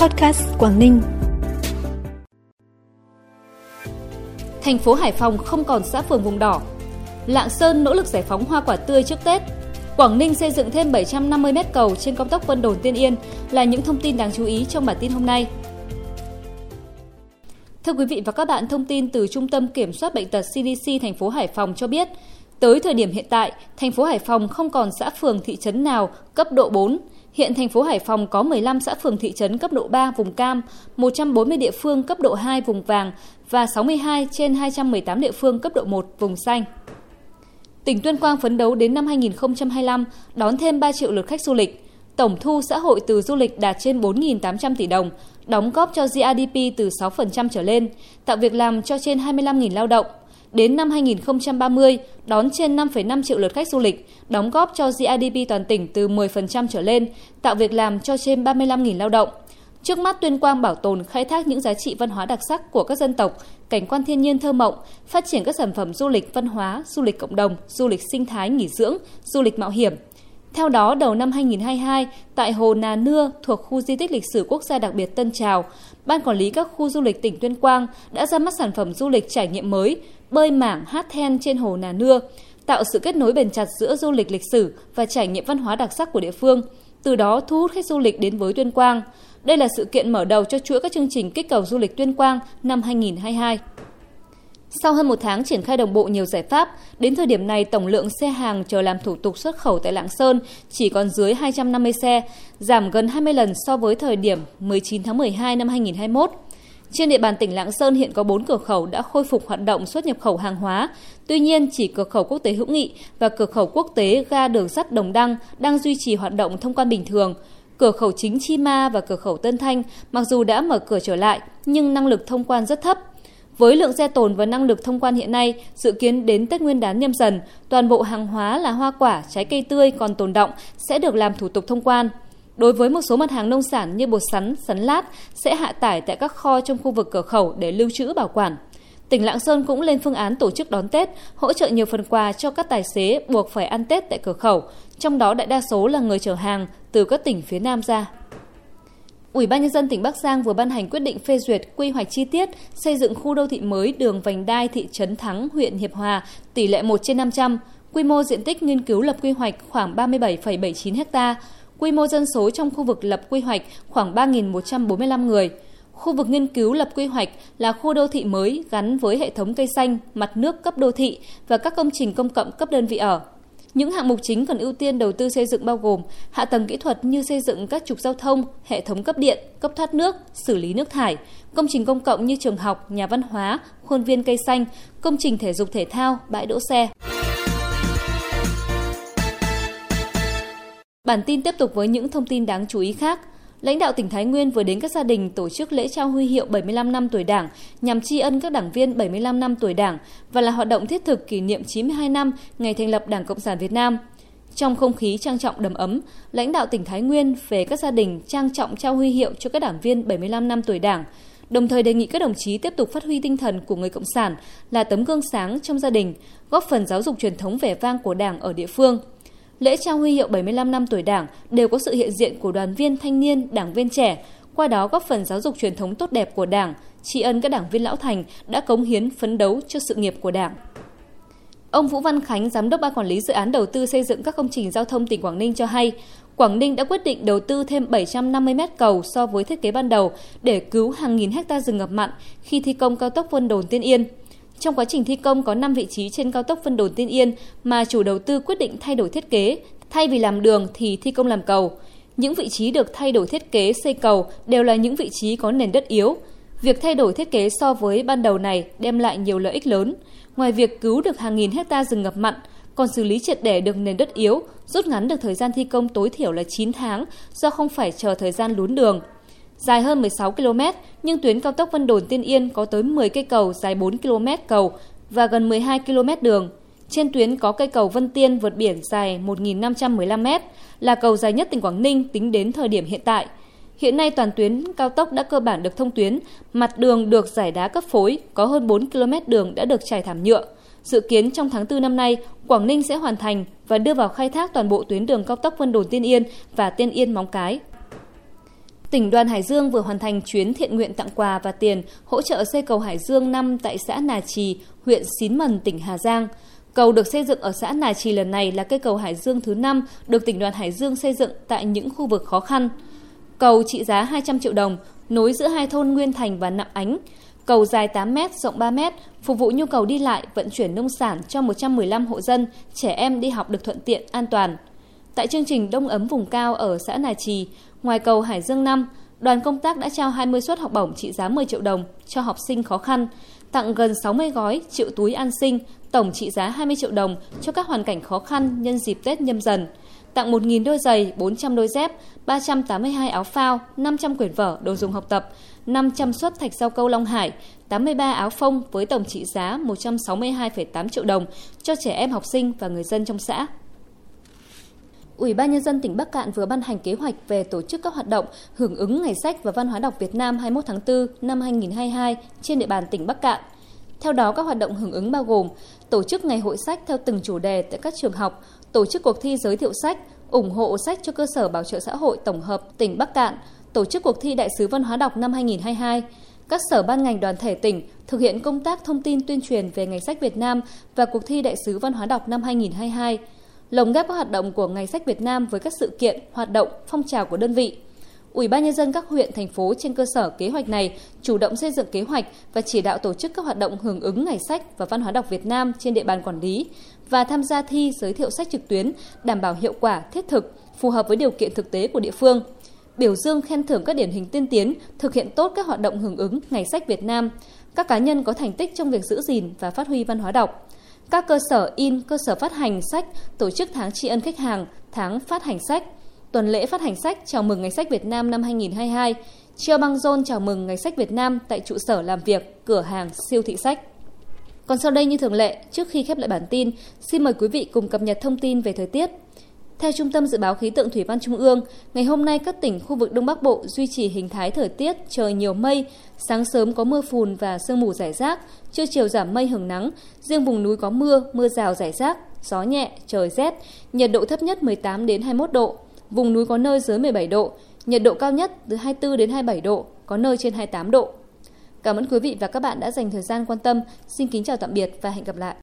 Podcast Quảng Ninh. Thành phố Hải Phòng không còn xã phường vùng đỏ. Lạng Sơn nỗ lực giải phóng hoa quả tươi trước Tết. Quảng Ninh xây dựng thêm 750 mét cầu trên cao tốc Vân Đồn Tiên Yên là những thông tin đáng chú ý trong bản tin hôm nay. Thưa quý vị và các bạn, thông tin từ Trung tâm Kiểm soát Bệnh tật CDC thành phố Hải Phòng cho biết, tới thời điểm hiện tại, thành phố Hải Phòng không còn xã phường thị trấn nào cấp độ 4. Hiện thành phố Hải Phòng có 15 xã phường thị trấn cấp độ 3 vùng cam, 140 địa phương cấp độ 2 vùng vàng và 62 trên 218 địa phương cấp độ 1 vùng xanh. Tỉnh Tuyên Quang phấn đấu đến năm 2025 đón thêm 3 triệu lượt khách du lịch. Tổng thu xã hội từ du lịch đạt trên 4.800 tỷ đồng, đóng góp cho GDP từ 6% trở lên, tạo việc làm cho trên 25.000 lao động. Đến năm 2030, đón trên 5,5 triệu lượt khách du lịch, đóng góp cho GDP toàn tỉnh từ 10% trở lên, tạo việc làm cho trên 35.000 lao động. Trước mắt Tuyên Quang bảo tồn khai thác những giá trị văn hóa đặc sắc của các dân tộc, cảnh quan thiên nhiên thơ mộng, phát triển các sản phẩm du lịch văn hóa, du lịch cộng đồng, du lịch sinh thái nghỉ dưỡng, du lịch mạo hiểm. Theo đó, đầu năm 2022, tại Hồ Nà Nưa thuộc khu di tích lịch sử quốc gia đặc biệt Tân Trào, Ban Quản lý các khu du lịch tỉnh Tuyên Quang đã ra mắt sản phẩm du lịch trải nghiệm mới, bơi mảng hát then trên Hồ Nà Nưa, tạo sự kết nối bền chặt giữa du lịch lịch sử và trải nghiệm văn hóa đặc sắc của địa phương, từ đó thu hút khách du lịch đến với Tuyên Quang. Đây là sự kiện mở đầu cho chuỗi các chương trình kích cầu du lịch Tuyên Quang năm 2022. Sau hơn một tháng triển khai đồng bộ nhiều giải pháp, đến thời điểm này tổng lượng xe hàng chờ làm thủ tục xuất khẩu tại Lạng Sơn chỉ còn dưới 250 xe, giảm gần 20 lần so với thời điểm 19 tháng 12 năm 2021. Trên địa bàn tỉnh Lạng Sơn hiện có 4 cửa khẩu đã khôi phục hoạt động xuất nhập khẩu hàng hóa. Tuy nhiên, chỉ cửa khẩu quốc tế Hữu Nghị và cửa khẩu quốc tế ga đường sắt Đồng Đăng đang duy trì hoạt động thông quan bình thường. Cửa khẩu chính Chi Ma và cửa khẩu Tân Thanh mặc dù đã mở cửa trở lại nhưng năng lực thông quan rất thấp. Với lượng xe tồn và năng lực thông quan hiện nay, dự kiến đến Tết Nguyên đán nhâm dần, toàn bộ hàng hóa là hoa quả, trái cây tươi còn tồn động sẽ được làm thủ tục thông quan. Đối với một số mặt hàng nông sản như bột sắn, sắn lát sẽ hạ tải tại các kho trong khu vực cửa khẩu để lưu trữ bảo quản. Tỉnh Lạng Sơn cũng lên phương án tổ chức đón Tết, hỗ trợ nhiều phần quà cho các tài xế buộc phải ăn Tết tại cửa khẩu, trong đó đại đa số là người chở hàng từ các tỉnh phía Nam ra. Ủy ban nhân dân tỉnh Bắc Giang vừa ban hành quyết định phê duyệt quy hoạch chi tiết xây dựng khu đô thị mới đường vành đai thị trấn Thắng, huyện Hiệp Hòa, tỷ lệ 1 trên 500, quy mô diện tích nghiên cứu lập quy hoạch khoảng 37,79 ha, quy mô dân số trong khu vực lập quy hoạch khoảng 3.145 người. Khu vực nghiên cứu lập quy hoạch là khu đô thị mới gắn với hệ thống cây xanh, mặt nước cấp đô thị và các công trình công cộng cấp đơn vị ở. Những hạng mục chính cần ưu tiên đầu tư xây dựng bao gồm hạ tầng kỹ thuật như xây dựng các trục giao thông, hệ thống cấp điện, cấp thoát nước, xử lý nước thải, công trình công cộng như trường học, nhà văn hóa, khuôn viên cây xanh, công trình thể dục thể thao, bãi đỗ xe. Bản tin tiếp tục với những thông tin đáng chú ý khác. Lãnh đạo tỉnh Thái Nguyên vừa đến các gia đình tổ chức lễ trao huy hiệu 75 năm tuổi Đảng nhằm tri ân các đảng viên 75 năm tuổi Đảng và là hoạt động thiết thực kỷ niệm 92 năm ngày thành lập Đảng Cộng sản Việt Nam. Trong không khí trang trọng đầm ấm, lãnh đạo tỉnh Thái Nguyên về các gia đình trang trọng trao huy hiệu cho các đảng viên 75 năm tuổi Đảng, đồng thời đề nghị các đồng chí tiếp tục phát huy tinh thần của người Cộng sản là tấm gương sáng trong gia đình, góp phần giáo dục truyền thống vẻ vang của Đảng ở địa phương – lễ trao huy hiệu 75 năm tuổi Đảng đều có sự hiện diện của đoàn viên thanh niên, đảng viên trẻ, qua đó góp phần giáo dục truyền thống tốt đẹp của Đảng, tri ân các đảng viên lão thành đã cống hiến phấn đấu cho sự nghiệp của Đảng. Ông Vũ Văn Khánh, giám đốc ban quản lý dự án đầu tư xây dựng các công trình giao thông tỉnh Quảng Ninh cho hay, Quảng Ninh đã quyết định đầu tư thêm 750 mét cầu so với thiết kế ban đầu để cứu hàng nghìn hecta rừng ngập mặn khi thi công cao tốc Vân Đồn Tiên Yên. Trong quá trình thi công có 5 vị trí trên cao tốc Vân Đồn Tiên Yên mà chủ đầu tư quyết định thay đổi thiết kế, thay vì làm đường thì thi công làm cầu. Những vị trí được thay đổi thiết kế xây cầu đều là những vị trí có nền đất yếu. Việc thay đổi thiết kế so với ban đầu này đem lại nhiều lợi ích lớn. Ngoài việc cứu được hàng nghìn hecta rừng ngập mặn, còn xử lý triệt để được nền đất yếu, rút ngắn được thời gian thi công tối thiểu là 9 tháng do không phải chờ thời gian lún đường. Dài hơn 16 km, nhưng tuyến cao tốc Vân Đồn Tiên Yên có tới 10 cây cầu dài 4 km cầu và gần 12 km đường. Trên tuyến có cây cầu Vân Tiên vượt biển dài 1.515 m, là cầu dài nhất tỉnh Quảng Ninh tính đến thời điểm hiện tại. Hiện nay toàn tuyến cao tốc đã cơ bản được thông tuyến, mặt đường được giải đá cấp phối, có hơn 4 km đường đã được trải thảm nhựa. Dự kiến trong tháng 4 năm nay, Quảng Ninh sẽ hoàn thành và đưa vào khai thác toàn bộ tuyến đường cao tốc Vân Đồn Tiên Yên và Tiên Yên Móng Cái. Tỉnh đoàn Hải Dương vừa hoàn thành chuyến thiện nguyện tặng quà và tiền hỗ trợ xây cầu Hải Dương 5 tại xã Nà Trì, huyện Xín Mần, tỉnh Hà Giang. Cầu được xây dựng ở xã Nà Trì lần này là cây cầu Hải Dương thứ 5 được tỉnh đoàn Hải Dương xây dựng tại những khu vực khó khăn. Cầu trị giá 200 triệu đồng, nối giữa hai thôn Nguyên Thành và Nạm Ánh. Cầu dài 8 m, rộng 3 m, phục vụ nhu cầu đi lại, vận chuyển nông sản cho 115 hộ dân, trẻ em đi học được thuận tiện, an toàn. Tại chương trình Đông ấm vùng cao ở xã Nà Trì, ngoài cầu Hải Dương 5, đoàn công tác đã trao 20 suất học bổng trị giá 10 triệu đồng cho học sinh khó khăn, tặng gần 60 gói triệu túi an sinh, tổng trị giá 20 triệu đồng cho các hoàn cảnh khó khăn nhân dịp Tết nhâm dần, tặng 1.000 đôi giày, 400 đôi dép, 382 áo phao, 500 quyển vở, đồ dùng học tập, 500 suất thạch rau câu Long Hải, 83 áo phông với tổng trị giá 162,8 triệu đồng cho trẻ em học sinh và người dân trong xã. Ủy ban Nhân dân tỉnh Bắc Cạn vừa ban hành kế hoạch về tổ chức các hoạt động hưởng ứng Ngày sách và Văn hóa đọc Việt Nam 21 tháng 4 năm 2022 trên địa bàn tỉnh Bắc Cạn. Theo đó, các hoạt động hưởng ứng bao gồm tổ chức ngày hội sách theo từng chủ đề tại các trường học, tổ chức cuộc thi giới thiệu sách, ủng hộ sách cho cơ sở bảo trợ xã hội tổng hợp tỉnh Bắc Cạn, tổ chức cuộc thi Đại sứ Văn hóa đọc năm 2022, các sở ban ngành đoàn thể tỉnh thực hiện công tác thông tin tuyên truyền về Ngày sách Việt Nam và cuộc thi Đại sứ Văn hóa đọc năm 2022, lồng ghép các hoạt động của Ngày sách Việt Nam với các sự kiện, hoạt động, phong trào của đơn vị. Ủy ban nhân dân các huyện thành phố trên cơ sở kế hoạch này chủ động xây dựng kế hoạch và chỉ đạo tổ chức các hoạt động hưởng ứng Ngày sách và Văn hóa đọc Việt Nam trên địa bàn quản lý và tham gia thi giới thiệu sách trực tuyến đảm bảo hiệu quả, thiết thực, phù hợp với điều kiện thực tế của địa phương. Biểu dương khen thưởng các điển hình tiên tiến thực hiện tốt các hoạt động hưởng ứng Ngày sách Việt Nam, các cá nhân có thành tích trong việc giữ gìn và phát huy văn hóa đọc các cơ sở in, cơ sở phát hành sách tổ chức tháng tri ân khách hàng, tháng phát hành sách, tuần lễ phát hành sách chào mừng Ngày sách Việt Nam năm 2022, treo băng rôn chào mừng Ngày sách Việt Nam tại trụ sở làm việc, cửa hàng, siêu thị sách. Còn sau đây như thường lệ, trước khi khép lại bản tin, xin mời quý vị cùng cập nhật thông tin về thời tiết. Theo Trung tâm Dự báo Khí tượng Thủy văn Trung ương, ngày hôm nay các tỉnh khu vực Đông Bắc Bộ duy trì hình thái thời tiết trời nhiều mây, sáng sớm có mưa phùn và sương mù rải rác, trưa chiều giảm mây hưởng nắng, riêng vùng núi có mưa, mưa rào rải rác, gió nhẹ, trời rét, nhiệt độ thấp nhất 18 đến 21 độ, vùng núi có nơi dưới 17 độ, nhiệt độ cao nhất từ 24 đến 27 độ, có nơi trên 28 độ. Cảm ơn quý vị và các bạn đã dành thời gian quan tâm. Xin kính chào tạm biệt và hẹn gặp lại.